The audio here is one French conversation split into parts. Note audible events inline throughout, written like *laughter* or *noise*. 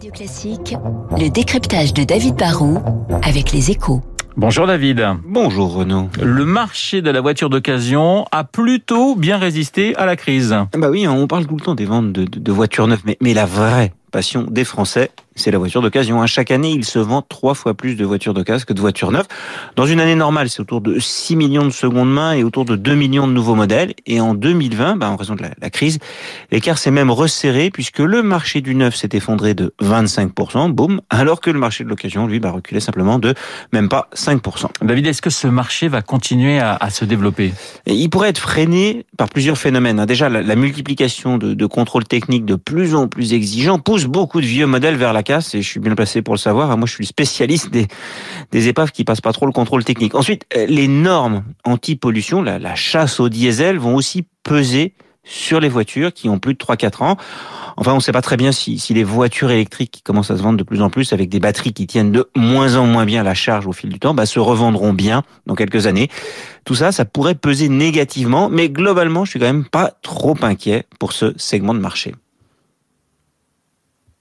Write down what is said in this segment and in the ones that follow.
Radio Classique, le décryptage de David Barrault avec les échos. Bonjour David. Bonjour Renaud. Le marché de la voiture d'occasion a plutôt bien résisté à la crise. Bah oui, on parle tout le temps des ventes de, de, de voitures neuves, mais, mais la vraie passion des Français, c'est la voiture d'occasion. Chaque année, il se vend trois fois plus de voitures d'occasion que de voitures neuves. Dans une année normale, c'est autour de 6 millions de secondes mains et autour de 2 millions de nouveaux modèles. Et en 2020, bah, en raison de la, la crise, l'écart s'est même resserré puisque le marché du neuf s'est effondré de 25%, boum, alors que le marché de l'occasion, lui, bah, reculait simplement de même pas 5%. David, est-ce que ce marché va continuer à, à se développer? Et Il pourrait être freiné par plusieurs phénomènes. Déjà, la, la multiplication de, de contrôles techniques de plus en plus exigeants pousse beaucoup de vieux modèles vers la et je suis bien placé pour le savoir. Moi, je suis le spécialiste des, des épaves qui passent pas trop le contrôle technique. Ensuite, les normes anti-pollution, la, la chasse au diesel vont aussi peser sur les voitures qui ont plus de 3-4 ans. Enfin, on ne sait pas très bien si, si, les voitures électriques qui commencent à se vendre de plus en plus avec des batteries qui tiennent de moins en moins bien la charge au fil du temps, bah, se revendront bien dans quelques années. Tout ça, ça pourrait peser négativement, mais globalement, je suis quand même pas trop inquiet pour ce segment de marché.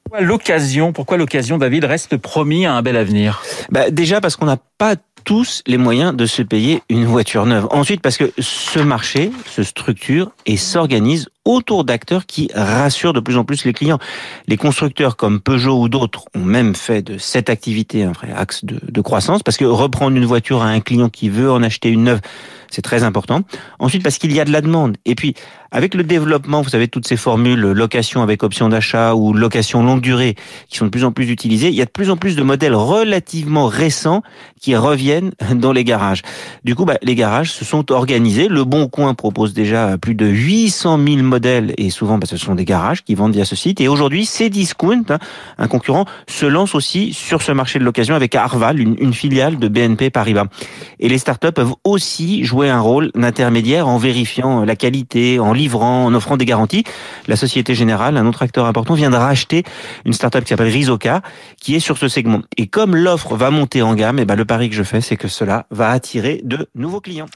Pourquoi l'occasion, pourquoi l'occasion, David, reste promis à un bel avenir? Bah, Déjà parce qu'on n'a pas tous les moyens de se payer une voiture neuve. Ensuite, parce que ce marché se structure et s'organise autour d'acteurs qui rassurent de plus en plus les clients. Les constructeurs comme Peugeot ou d'autres ont même fait de cette activité un vrai axe de, croissance, parce que reprendre une voiture à un client qui veut en acheter une neuve, c'est très important. Ensuite, parce qu'il y a de la demande. Et puis, avec le développement, vous savez, toutes ces formules location avec option d'achat ou location longue durée qui sont de plus en plus utilisées, il y a de plus en plus de modèles relativement récents qui reviennent *laughs* dans les garages. Du coup, bah, les garages se sont organisés. Le Bon Coin propose déjà plus de 800 000 modèles et souvent, bah, ce sont des garages qui vendent via ce site. Et aujourd'hui, Cdiscount, hein, un concurrent, se lance aussi sur ce marché de l'occasion avec Arval, une, filiale de BNP Paribas. Et les startups peuvent aussi jouer un rôle d'intermédiaire en vérifiant la qualité, en livrant, en offrant des garanties. La Société Générale, un autre acteur important, vient de racheter une startup qui s'appelle Rizoka, qui est sur ce segment. Et comme l'offre va monter en gamme, et ben le pari que je fais, c'est que cela va attirer de nouveaux clients.